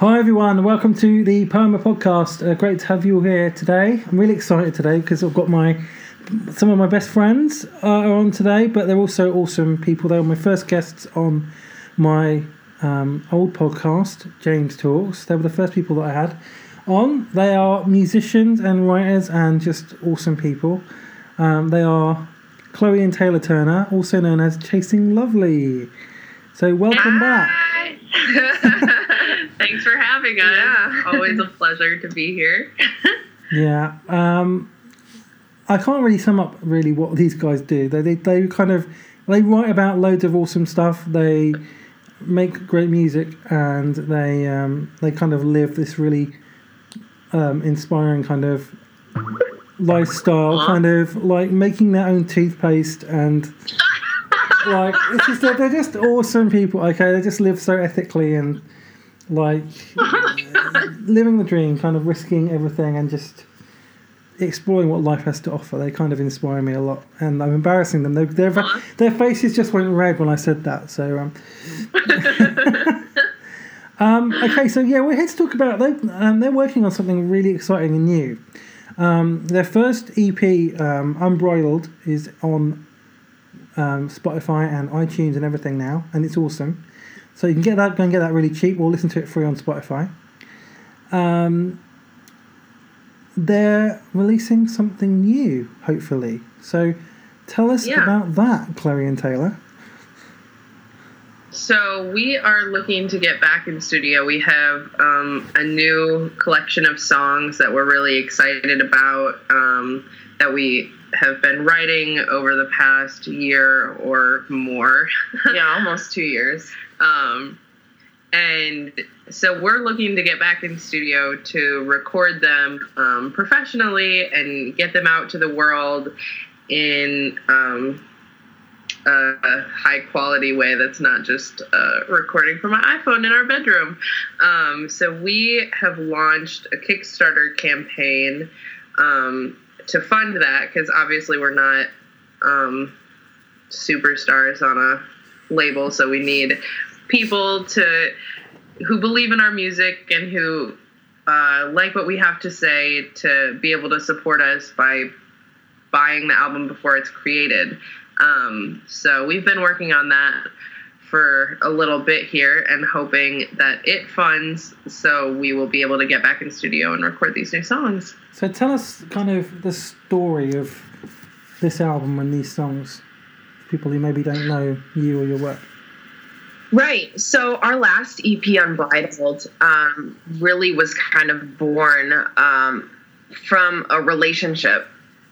Hi everyone, welcome to the Poema podcast. Uh, great to have you all here today. I'm really excited today because I've got my some of my best friends uh, are on today, but they're also awesome people. They were my first guests on my um, old podcast, James Talks. They were the first people that I had on. They are musicians and writers and just awesome people. Um, they are Chloe and Taylor Turner, also known as Chasing Lovely. So welcome back. Thanks for having us. Yeah. Always a pleasure to be here. Yeah. Um, I can't really sum up really what these guys do. They, they they kind of they write about loads of awesome stuff. They make great music and they um, they kind of live this really um, inspiring kind of lifestyle, kind of like making their own toothpaste and like it's just they're, they're just awesome people. Okay, they just live so ethically and like living the dream, kind of risking everything and just exploring what life has to offer. They kind of inspire me a lot, and I'm embarrassing them. They, their their faces just went red when I said that. So, um, um, okay, so yeah, we're here to talk about they. Um, they're working on something really exciting and new. Um, their first EP, um, Unbridled, is on um, Spotify and iTunes and everything now, and it's awesome. So you can get that, go and get that really cheap, or listen to it free on Spotify. Um, they're releasing something new, hopefully. So tell us Yeah. about that, Chloe and Taylor. So we are looking to get back in studio. We have um, a new collection of songs that we're really excited about um, that we have been writing over the past year or more. yeah, almost two years. Um, and so we're looking to get back in studio to record them um, professionally and get them out to the world in um, a high quality way that's not just uh, recording from my iPhone in our bedroom. Um, so we have launched a Kickstarter campaign um, to fund that because obviously we're not um, superstars on a label, so we need people to who believe in our music and who uh, like what we have to say to be able to support us by buying the album before it's created. Um, so we've been working on that for a little bit here and hoping that it funds so we will be able to get back in studio and record these new songs. So tell us kind of the story of this album and these songs. People who maybe don't know you or your work. Right. So our last EP, Unbridled, um, really was kind of born um, from a relationship.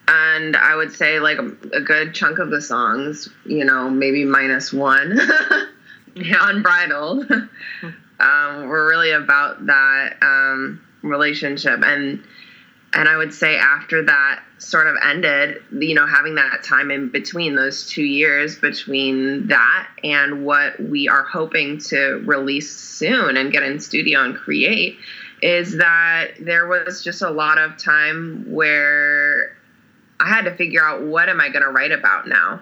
And I would say, like, a, a good chunk of the songs, you know, maybe minus one, Unbridled, um, were really about that um, relationship. And and I would say after that sort of ended, you know, having that time in between those two years between that and what we are hoping to release soon and get in studio and create is that there was just a lot of time where I had to figure out what am I going to write about now.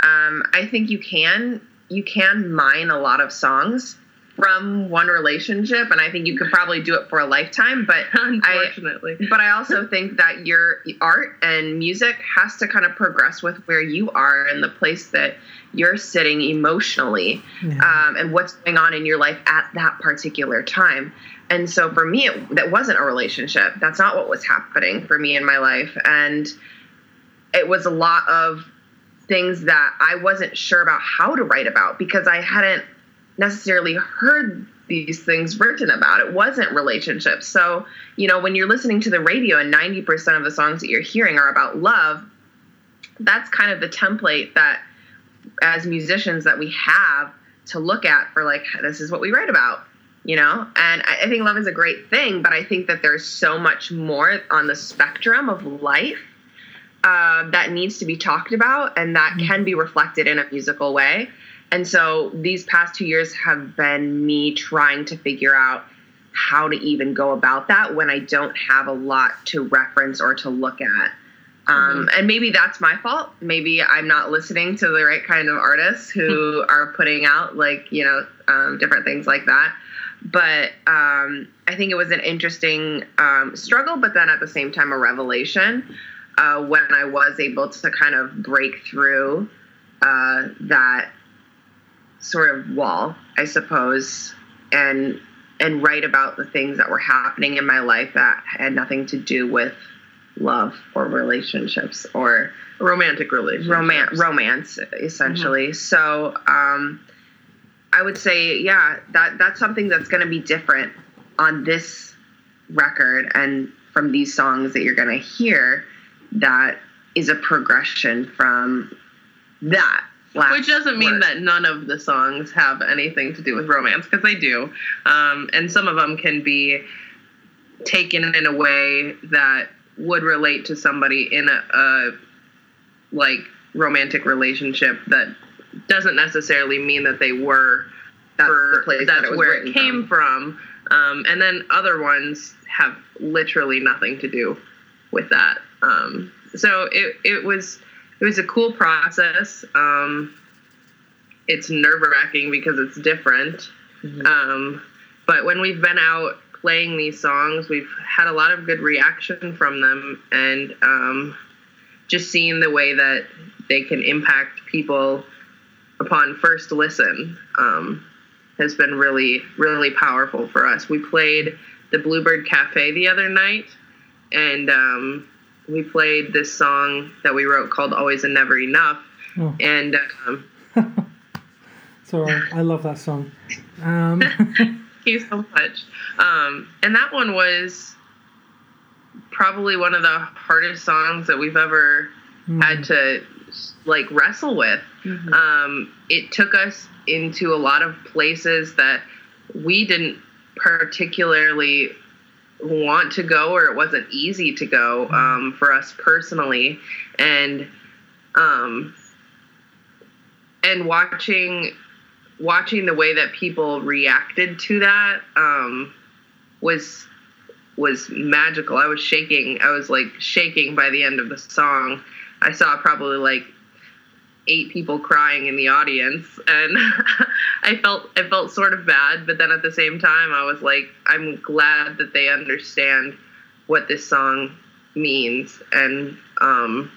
Um, I think you can you can mine a lot of songs from one relationship, and I think you could probably do it for a lifetime. But I, Unfortunately. but I also think that your art and music has to kind of progress with where you are and the place that you're sitting emotionally Yeah. um, and what's going on in your life at that particular time. And so for me, it, that wasn't a relationship. That's not what was happening for me in my life. And it was a lot of things that I wasn't sure about how to write about because I hadn't necessarily heard these things written about. It wasn't relationships. So, you know, when you're listening to the radio and 90% of the songs that you're hearing are about love, that's kind of the template that as musicians that we have to look at for like this is what we write about you know and I, I think love is a great thing but i think that there's so much more on the spectrum of life uh, that needs to be talked about and that can be reflected in a musical way and so these past two years have been me trying to figure out how to even go about that when i don't have a lot to reference or to look at um, and maybe that's my fault. Maybe I'm not listening to the right kind of artists who are putting out like you know um, different things like that. but um, I think it was an interesting um, struggle, but then at the same time a revelation uh, when I was able to kind of break through uh, that sort of wall, I suppose, and and write about the things that were happening in my life that had nothing to do with love or relationships or romantic relationships. romance romance essentially. So um i would say yeah that that's something that's going to be different on this record and from these songs that you're going to hear that is a progression from that last Which doesn't mean word. that none of the songs have anything to do with romance, because they do. Um, and some of them can be taken in a way that would relate to somebody in a, a like romantic relationship that doesn't necessarily mean that they were that's for the place that's that it where it came from. Um, and then other ones have literally nothing to do with that. Um, so it it was it was a cool process. Um, it's nerve wracking because it's different. Mhm. Um, but when we've been out playing these songs, we've had a lot of good reaction from them, and um, just seeing the way that they can impact people upon first listen um, has been really, really powerful for us. We played the Bluebird Cafe the other night, and um, we played this song that we wrote called Always and Never Enough. Oh. And um, Sorry, I love that song. Um, Thank you so much. Um, and that one was probably one of the hardest songs that we've ever hmm, had to like wrestle with. Mhm. Um, it took us into a lot of places that we didn't particularly want to go or it wasn't easy to go um, for us personally and um, and watching watching the way that people reacted to that um, was was magical. I was shaking. I was like shaking by the end of the song. I saw probably like eight people crying in the audience and I felt I felt sort of bad, but then at the same time I was like I'm glad that they understand what this song means and um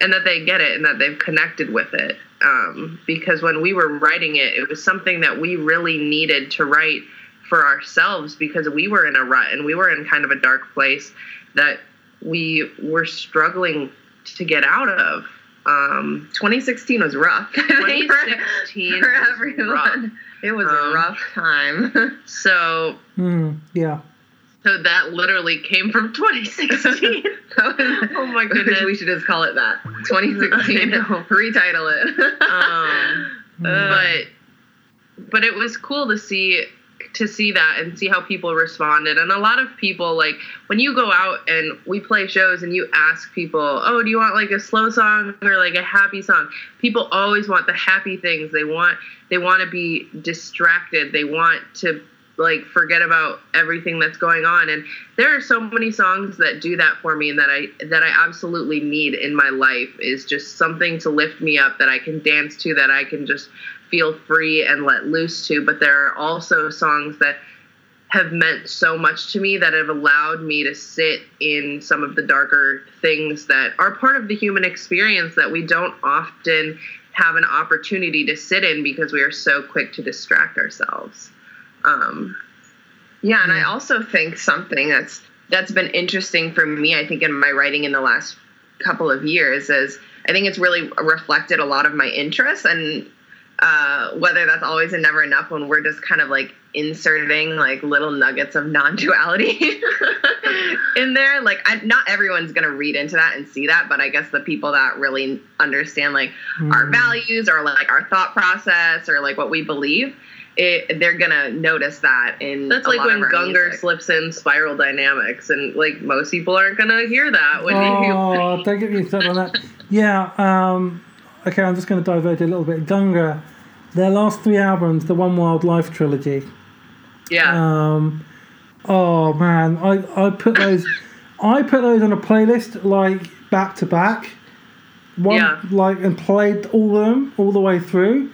and that they get it and that they've connected with it. Um, because when we were writing it, it was something that we really needed to write for ourselves because we were in a rut and we were in kind of a dark place that we were struggling to get out of. Um, 2016 was rough. I think, for- 2016 for was everyone. rough. It was Um, a rough time. So, hmm, yeah. so that literally came from 2016. oh my goodness. we should just call it that. I 2016. know. Retitle it. um, Hmm. but but it was cool to see to see that and see how people responded. And a lot of people like when you go out and we play shows and you ask people oh do you want like a slow song or like a happy song? People always want the happy things. They want they want to be distracted. They want to like forget about everything that's going on. And there are so many songs that do that for me and that I that I absolutely need in my life is just something to lift me up that I can dance to that I can just feel free and let loose to but there are also songs that have meant so much to me that have allowed me to sit in some of the darker things that are part of the human experience that we don't often have an opportunity to sit in because we are so quick to distract ourselves. Um, Yeah, and I also think something that's that's been interesting for me, I think in my writing in the last couple of years is I think it's really reflected a lot of my interests and uh, whether that's always and never enough when we're just kind of like inserting like little nuggets of non-duality in there like I, not everyone's gonna read into that and see that but i guess the people that really understand like our Hmm. values or like our thought process or like what we believe it, they're gonna notice that in that's a like lot when of our Gungor music. slips in spiral dynamics and like most people aren't gonna hear that when Oh, don't get me started that. Yeah. Um, okay, I'm just going to divert a little bit. Gungor, their last three albums, the One Wild Life trilogy. yeah Um, oh man, I, I put those, I put those on a playlist like back to back, one Yeah. like and played all of them all the way through,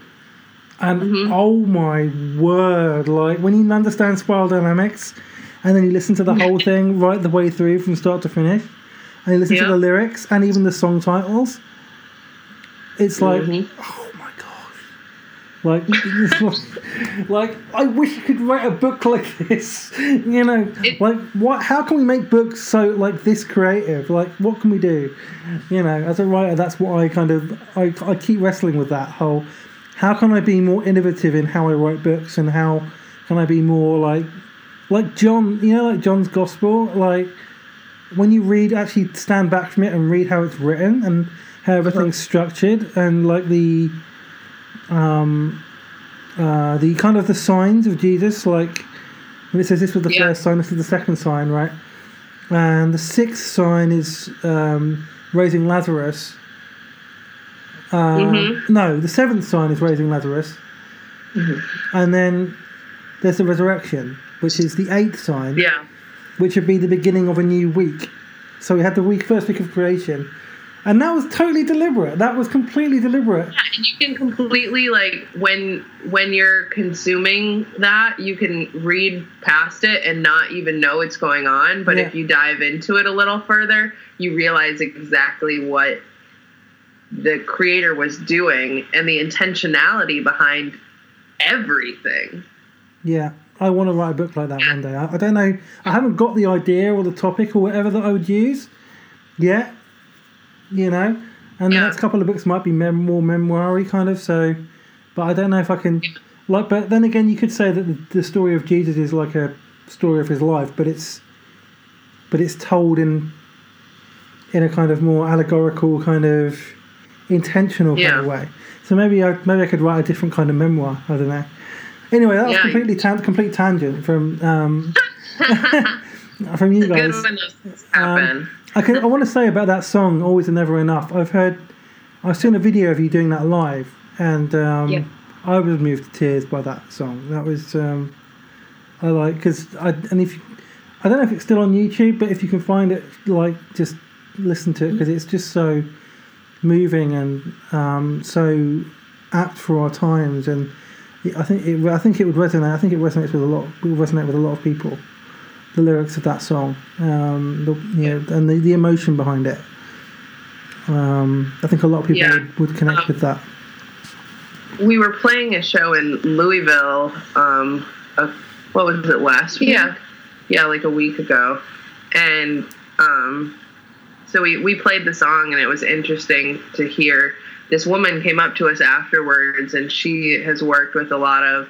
And Mhm. oh my word, like when you understand spiral dynamics and then you listen to the whole thing right the way through from start to finish, and you listen to the lyrics and even the song titles, it's like, Mhm. oh my gosh. Like, like, like, I wish you could write a book like this. You know, It- like, what? How can we make books so like this creative? Like, what can we do? You know, as a writer, that's what I kind of I, I keep wrestling with that whole. How can I be more innovative in how I write books, and how can I be more like, like John? You know, like John's Gospel. Like, when you read, actually stand back from it and read how it's written and how everything's structured, and like the um, uh, the kind of the signs of Jesus, like when it says this was the Yeah. first sign, this is the second sign, right? And the sixth sign is um, raising Lazarus. Uh, Mhm. No, the seventh sign is raising Lazarus, and then there's the resurrection, which is the eighth sign, Yeah. which would be the beginning of a new week. So we had the week, first week of creation, and that was totally deliberate. That was completely deliberate. Yeah, and you can completely like when when you're consuming that, you can read past it and not even know what's going on. But Yeah. if you dive into it a little further, you realize exactly what the creator was doing and the intentionality behind everything. Yeah, I want to write a book like that one day. I, I don't know. I haven't got the idea or the topic or whatever that I would use yet. You know, and the next couple of books might be mem- more memoiry kind of. So, but I don't know if I can. Like, but then again, you could say that the, the story of Jesus is like a story of his life, but it's, but it's told in, in a kind of more allegorical kind of, intentional kind of Yeah. way. So maybe I maybe I could write a different kind of memoir. I don't know. Anyway, that was Yeah. completely tan- complete tangent from um, from you Good guys. when those things happen. I can I want to say about that song, "Always and Never Enough." I've heard, I've seen a video of you doing that live, and um, Yeah. I was moved to tears by that song. That was um, I like because I and if I don't know if it's still on YouTube, but if you can find it, like just listen to it because it's just so moving and um, so apt for our times and. I think it. I think it would resonate. I think it resonates with a lot. Will resonate with a lot of people. The lyrics of that song, um, the, you know, and the, the emotion behind it. Um, I think a lot of people Yeah. would, would connect Um, with that. we were playing a show in Louisville. Um, a, what was it last week? Yeah, yeah, like a week ago, and um, so we we played the song, and it was interesting to hear. This woman came up to us afterwards, and she has worked with a lot of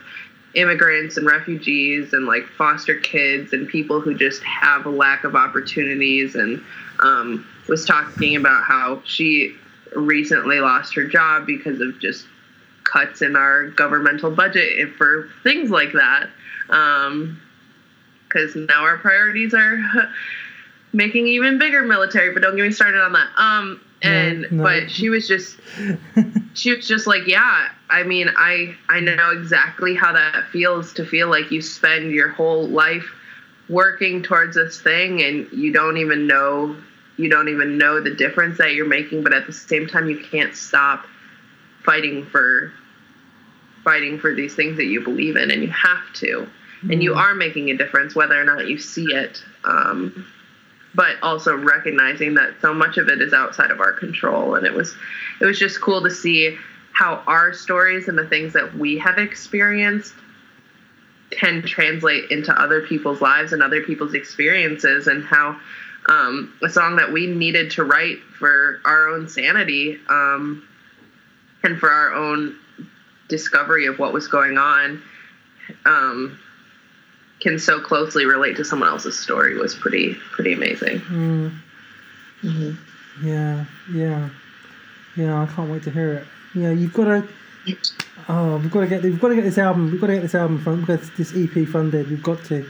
immigrants and refugees and like foster kids and people who just have a lack of opportunities and um, was talking about how she recently lost her job because of just cuts in our governmental budget for things like that. Because now our priorities are making even bigger military, but don't get me started on that. Um, and No, no. but she was just she was just like, yeah. I mean, I I know exactly how that feels to feel like you spend your whole life working towards this thing and you don't even know you don't even know the difference that you're making, but at the same time you can't stop fighting for fighting for these things that you believe in and you have to and you Mm. are making a difference whether or not you see it um, but also recognizing that so much of it is outside of our control and it was it was just cool to see how our stories and the things that we have experienced can translate into other people's lives and other people's experiences and how um, a song that we needed to write for our own sanity um, and for our own discovery of what was going on um, can so closely relate to someone else's story was pretty pretty amazing. Mm, yeah, yeah, yeah. I can't wait to hear it. Yeah, you've got to. Oh, we've got to get. We've got to get this album. We've got to get this album fund. We've got this EP funded. We've got to.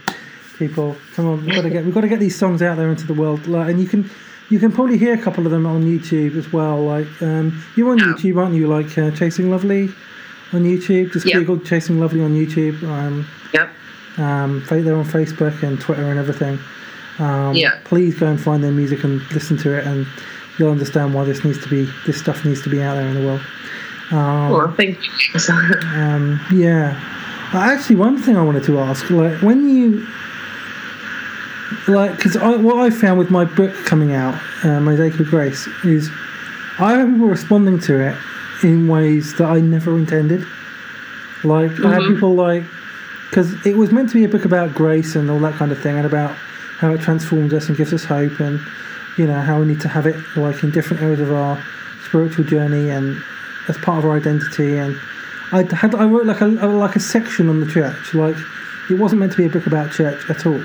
People, come on. We've got to get. We've got to get these songs out there into the world. Like, and you can. You can probably hear a couple of them on YouTube as well. Like, um, you're on YouTube, aren't you? Like uh, Chasing Lovely on YouTube. Just Yeah. Google Chasing Lovely on YouTube. Um, Yep. um, they're on Facebook and Twitter and everything. Um, Yeah. Please go and find their music and listen to it, and you'll understand why this needs to be this stuff needs to be out there in the world. Um, Well, thank you. um, yeah. Uh, Actually, one thing I wanted to ask, like when you, like, because what I found with my book coming out, uh, Mosaic of Grace, is I have people responding to it in ways that I never intended. Like I had Mhm. people like, because it was meant to be a book about grace and all that kind of thing, and about how it transforms us and gives us hope, and you know how we need to have it like in different areas of our spiritual journey and as part of our identity. And I had I wrote like a like a section on the church, like it wasn't meant to be a book about church at all.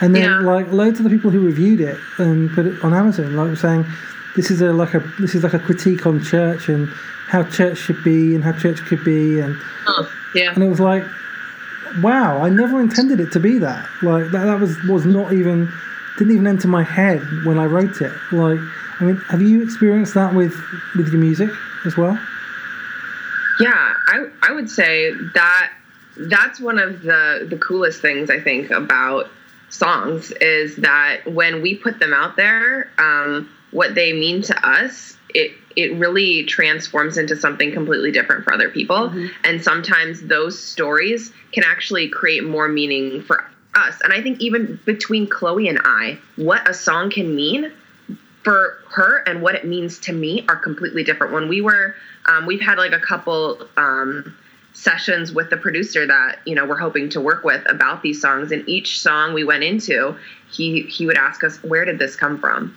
And then Yeah. like loads of the people who reviewed it and put it on Amazon, like were saying this is a like a this is like a critique on church and how church should be and how church could be and Oh, yeah. and it was like wow i never intended it to be that like that, that was was not even didn't even enter my head when i wrote it. Like i mean have you experienced that with with your music as well? Yeah, I I would say that that's one of the the coolest things I think about songs is that when we put them out there, um, what they mean to us, it it really transforms into something completely different for other people, and sometimes those stories can actually create more meaning for us. And I think even between Chloe and I, what a song can mean for her and what it means to me are completely different. When we were, um, we've had like a couple um, sessions with the producer that you know we're hoping to work with about these songs, and each song we went into, he he would ask us, "Where did this come from?"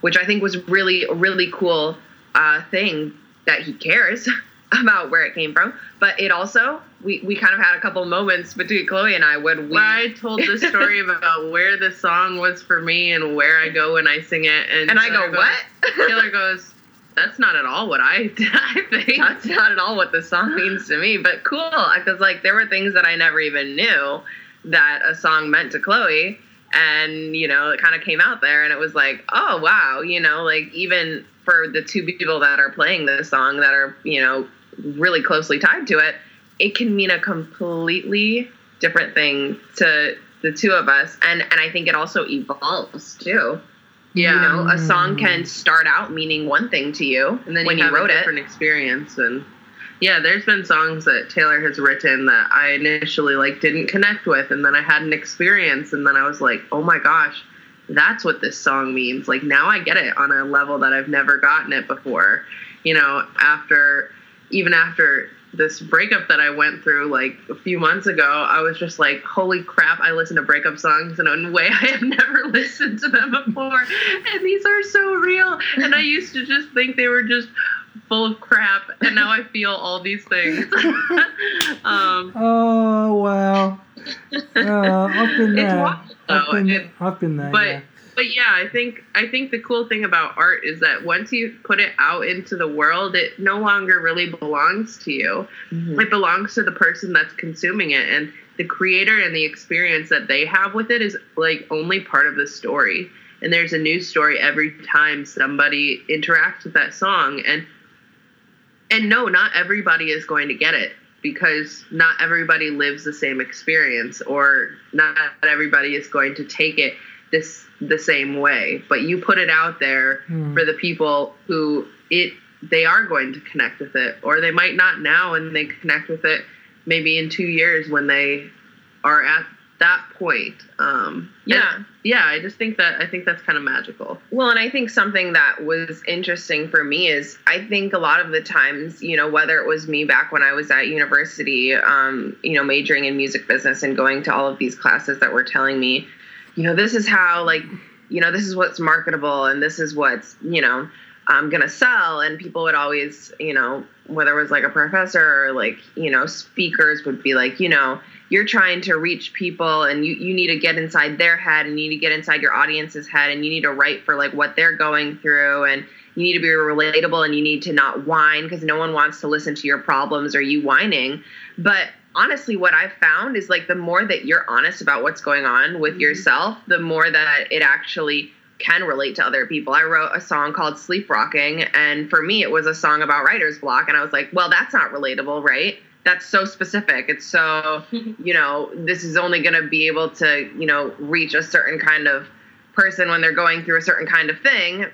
Which I think was really really cool uh, thing that he cares about where it came from. But it also we we kind of had a couple moments between Chloe and I when we I told the story about where the song was for me and where I go when I sing it, and and I go, goes- "What?" Taylor goes, "That's not at all what I I think." that's not at all what the song means to me but cool because like there were things that i never even knew that a song meant to chloe and you know it kind of came out there and it was like oh wow you know like even for the two people that are playing this song that are you know really closely tied to it it can mean a completely different thing to the two of us. And and i think it also evolves too. Yeah. you know a song can start out meaning one thing to you and then when you, you, wrote a it. different experience and yeah there's been songs that taylor has written that i initially like didn't connect with and then i had an experience and then i was like oh my gosh that's what this song means. Like now i get it on a level that i've never gotten it before. You know after even after this breakup that I went through like a few months ago, I was just like, holy crap, I listen to breakup songs in a way I have never listened to them before. And these are so real. And I used to just think they were just full of crap. And now I feel all these things. um, oh wow uh, i've been It's there wild, I've been, and- I've been there but yeah. But yeah i think i think the cool thing about art is that once you put it out into the world it no longer really belongs to you Mm-hmm. it belongs to the person that's consuming it and the creator and the experience that they have with it is like only part of the story and there's a new story every time somebody interacts with that song and and no not everybody is going to get it because not everybody lives the same experience or not everybody is going to take it this the same way but you put it out there Hmm. for the people who it they are going to connect with it or they might not now and they connect with it maybe in two years when they are at that point um Yeah. and, yeah i just think that i think that's kind of magical Well, and I think something that was interesting for me is I think a lot of the times, you know, whether it was me back when I was at university, um, you know, majoring in music business and going to all of these classes that were telling me, you know, this is how, like, you know, this is what's marketable and this is what's, you know, I'm gonna sell. And people would always, you know, whether it was like a professor or like, you know, speakers would be like, you know, you're trying to reach people and you, you need to get inside their head and you need to get inside your audience's head and you need to write for like what they're going through and you need to be relatable and you need to not whine because no one wants to listen to your problems or you whining but honestly what i've found is like the more that you're honest about what's going on with mm-hmm. yourself the more that it actually can relate to other people. I wrote a song called sleep rocking and for me it was a song about writer's block and i was like well that's not relatable right? That's so specific. It's so you know this is only going to be able to you know reach a certain kind of person when they're going through a certain kind of thing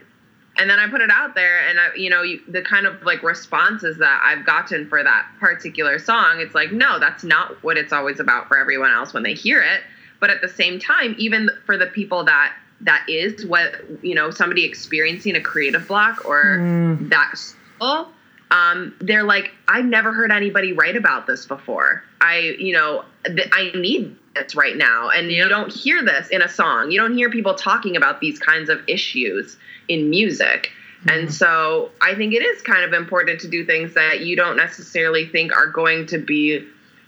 and then I put it out there, and I, you know, you, the kind of like responses that I've gotten for that particular song, it's like, no, that's not what it's always about for everyone else when they hear it. But at the same time, even for the people that that is what you know, somebody experiencing a creative block or Mm. that struggle, um, they're like, I've never heard anybody write about this before. I, you know, th- I need this right now, and you don't hear this in a song. You don't hear people talking about these kinds of issues in music. And so I think it is kind of important to do things that you don't necessarily think are going to be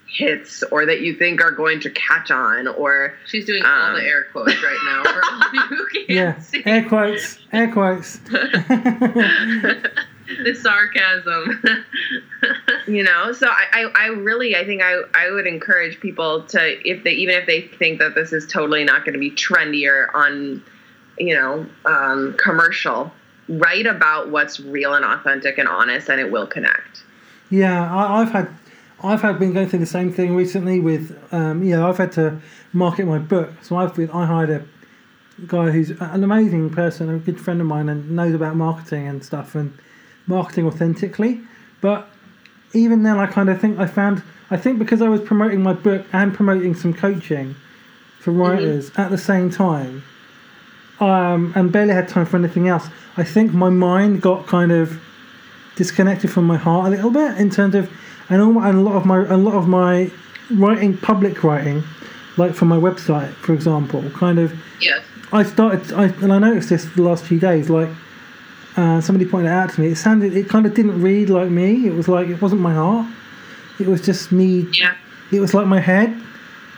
hits or that you think are going to catch on or She's doing all Um. the air quotes right now for all of you can't Yeah, see. air quotes, air quotes. the sarcasm. you know so I, I i really i think i i would encourage people to if they even if they think that this is totally not going to be trendier on you know um commercial write about what's real and authentic and honest and it will connect Yeah, I, I've had, I've had been going through the same thing recently with, um, you know, I've had to market my book. So I've been, I hired a guy who's an amazing person, a good friend of mine, and knows about marketing and stuff and marketing authentically. But even then, I kind of think I found, I think because I was promoting my book and promoting some coaching for writers at the same time, um, and barely had time for anything else. I think my mind got kind of disconnected from my heart a little bit in terms of and, all, and a lot of my a lot of my writing public writing like for my website for example kind of Yeah. I started I, and I noticed this the last few days like uh, somebody pointed it out to me it sounded it kind of didn't read like me. It was like it wasn't my heart. It was just me Yeah. it was like my head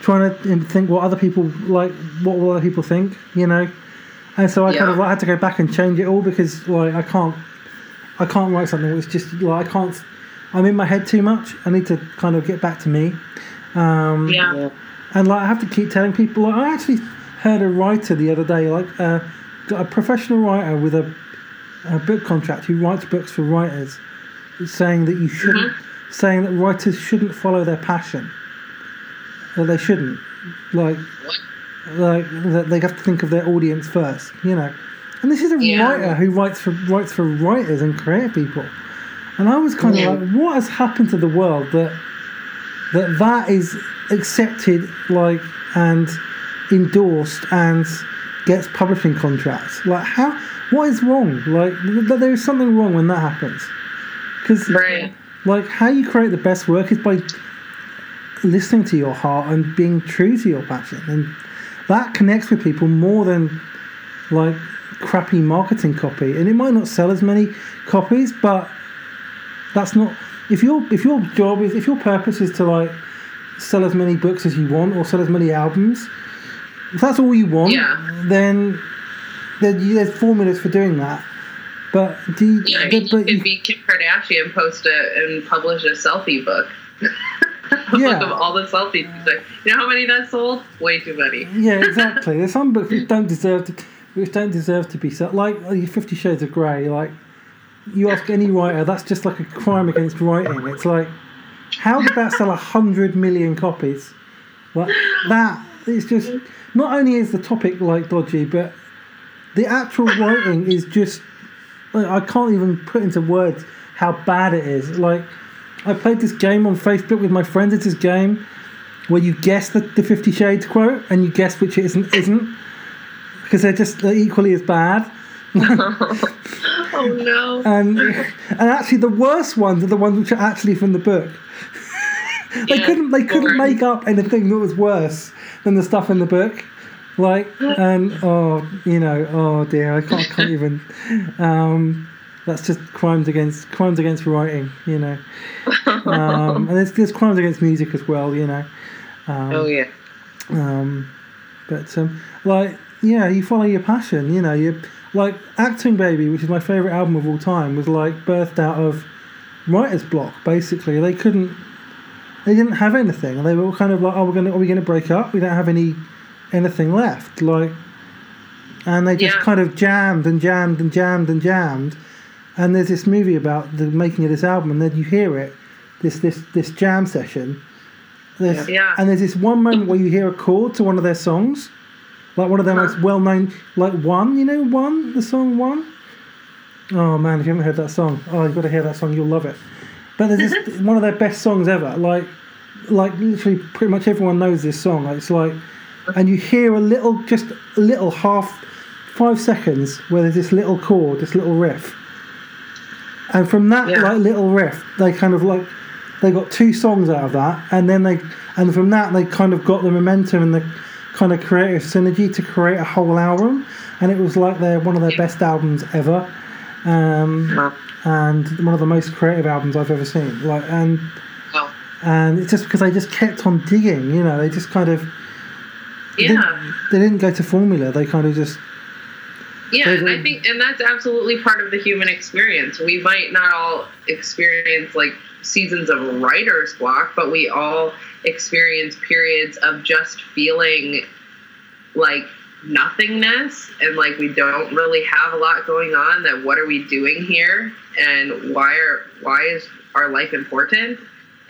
trying to think what other people like what will other people think you know? And so I kind of like, had to go back and change it all because like I can't I can't write something that's just like I can't I'm in my head too much. I need to kind of get back to me. Um, Yeah. and like I have to keep telling people like I actually heard a writer the other day like uh, a professional writer with a, a book contract who writes books for writers saying that you shouldn't mm-hmm. saying that writers shouldn't follow their passion. That they shouldn't. Like like that they have to think of their audience first you know. And this is a Yeah. writer who writes for writes for writers and creative people. And I was kind Yeah. of like what has happened to the world that that that is accepted like and endorsed and gets publishing contracts. Like how what is wrong? Like th- there is something wrong when that happens. Because Right. like how you create the best work is by listening to your heart and being true to your passion. And that connects with people more than like crappy marketing copy. And it might not sell as many copies but that's not if your if your job is if your purpose is to like sell as many books as you want or sell as many albums if that's all you want Yeah. then there's formulas for doing that but do you, Yeah, I mean, but you could be Kim Kardashian, post a and publish a selfie book. a Yeah. book of all the selfies. Like, you know how many that sold? Way too many. yeah, exactly. There's some books which don't deserve to, which don't deserve to be set. Like uh, Fifty Shades of Grey. Like you ask any writer, that's just like a crime against writing. It's like, how did that sell a hundred million copies? Like that. It's just not only is the topic like dodgy, but the actual writing is just. Like, I can't even put into words how bad it is. Like I played this game on Facebook with my friends. It's this game where you guess the, the Fifty Shades quote and you guess which it isn't isn't because they're just they're equally as bad. oh no And and actually the worst ones are the ones which are actually from the book. They Yeah, couldn't they couldn't boring. make up anything that was worse than the stuff in the book. Like and oh you know oh dear I can't, can't even um, that's just crimes against crimes against writing you know um, and there's, there's crimes against music as well you know um, oh yeah um, but um, like, yeah, you follow your passion. You know, you like Achtung Baby, which is my favorite album of all time, was like birthed out of writer's block. Basically, they couldn't, they didn't have anything. And they were all kind of like, oh, we're gonna, are we gonna break up? We don't have any anything left. Like, and they just Yeah. kind of jammed and jammed and jammed and jammed. And there's this movie about the making of this album, and then you hear it, this this this jam session. There's, Yeah. And there's this one moment where you hear a chord to one of their songs, like one of their most well-known, like one, you know, one, the song one. Oh man, if you haven't heard that song, oh you've got to hear that song. You'll love it. But there's this, one of their best songs ever. Like, like literally, pretty much everyone knows this song. Like, It's like, and you hear a little, just a little half, five seconds where there's this little chord, this little riff, and from that Yeah. like little riff, they kind of like, they got two songs out of that, and then they, and from that they kind of got the momentum and the kind of creative synergy to create a whole album, and it was like their one of their best albums ever. Um, Wow. And one of the most creative albums I've ever seen. Like, and Wow. and it's just because they just kept on digging. You know, they just kind of they Yeah. didn't, they didn't go to formula. They kind of just Yeah, and I think, and that's absolutely part of the human experience. We might not all experience like seasons of writer's block, but we all experience periods of just feeling like nothingness and like we don't really have a lot going on that what are we doing here and why are why is our life important?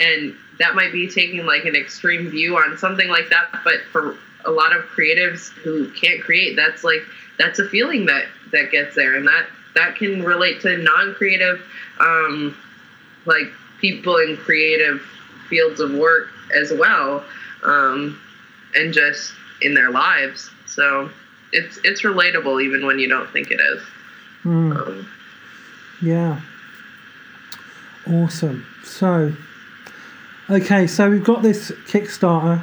And that might be taking like an extreme view on something like that but for a lot of creatives who can't create that's like that's a feeling that that gets there and that that can relate to non-creative um like people in creative fields of work as well um and just in their lives so it's it's relatable even when you don't think it is mm, um, yeah, awesome. So, okay, so we've got this Kickstarter.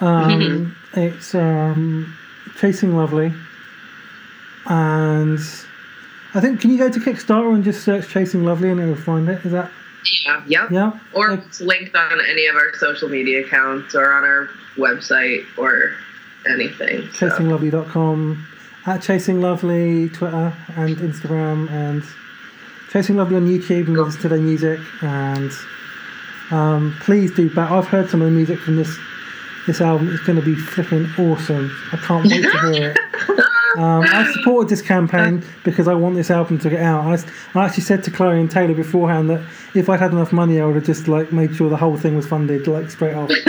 Um, it's um, Chasing Lovely, and I think can you go to Kickstarter and just search Chasing Lovely and it'll find it? Is that yeah yeah. yeah? or it's linked on any of our social media accounts or on our website or anything so. chasinglovely.com at chasing lovely twitter and instagram and chasing lovely on youtube and listen to their music and um, please do back i've heard some of the music from this this album it's going to be flipping awesome i can't wait to hear it um, I supported this campaign because I want this album to get out. I actually said to Chloe and Taylor beforehand that if I'd had enough money, I would have just like made sure the whole thing was funded like straight off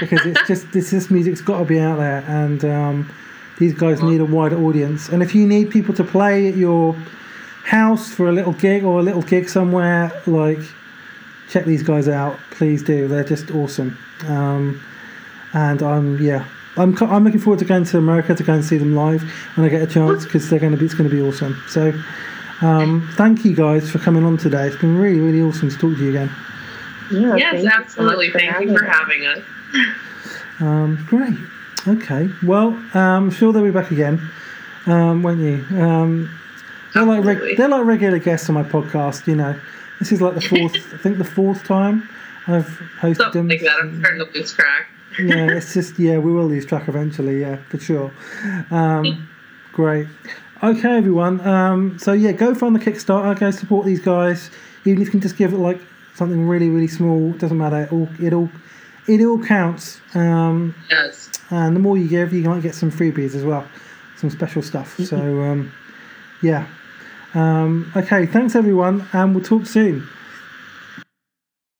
because it's just this this music's got to be out there, and um, these guys need a wider audience. And if you need people to play at your house for a little gig or a little gig somewhere, like check these guys out. Please do. They're just awesome. Um, and I'm yeah. I'm, I'm looking forward to going to America to go and see them live when I get a chance because they're going to be it's going to be awesome. So, um, thank you guys for coming on today. It's been really really awesome to talk to you again. Yeah, yes thank you so absolutely much thank you for us. having us Um, great. Okay. Well, um, I'm sure they'll be back again, um, won't you? Um, they're like reg- they're like regular guests on my podcast. You know, this is like the fourth. I think the fourth time I've hosted something them. like that i'm starting to lose track yeah, it's just yeah, we will lose track eventually. Yeah, for sure. Um, great. Okay, everyone. Um, so yeah, go find the Kickstarter. Go support these guys. Even if you can just give it like something really, really small. Doesn't matter. It all it all it all counts. Um, yes and the more you give, you might get some freebies as well, some special stuff. So um, yeah. Um, okay, thanks everyone, and we'll talk soon.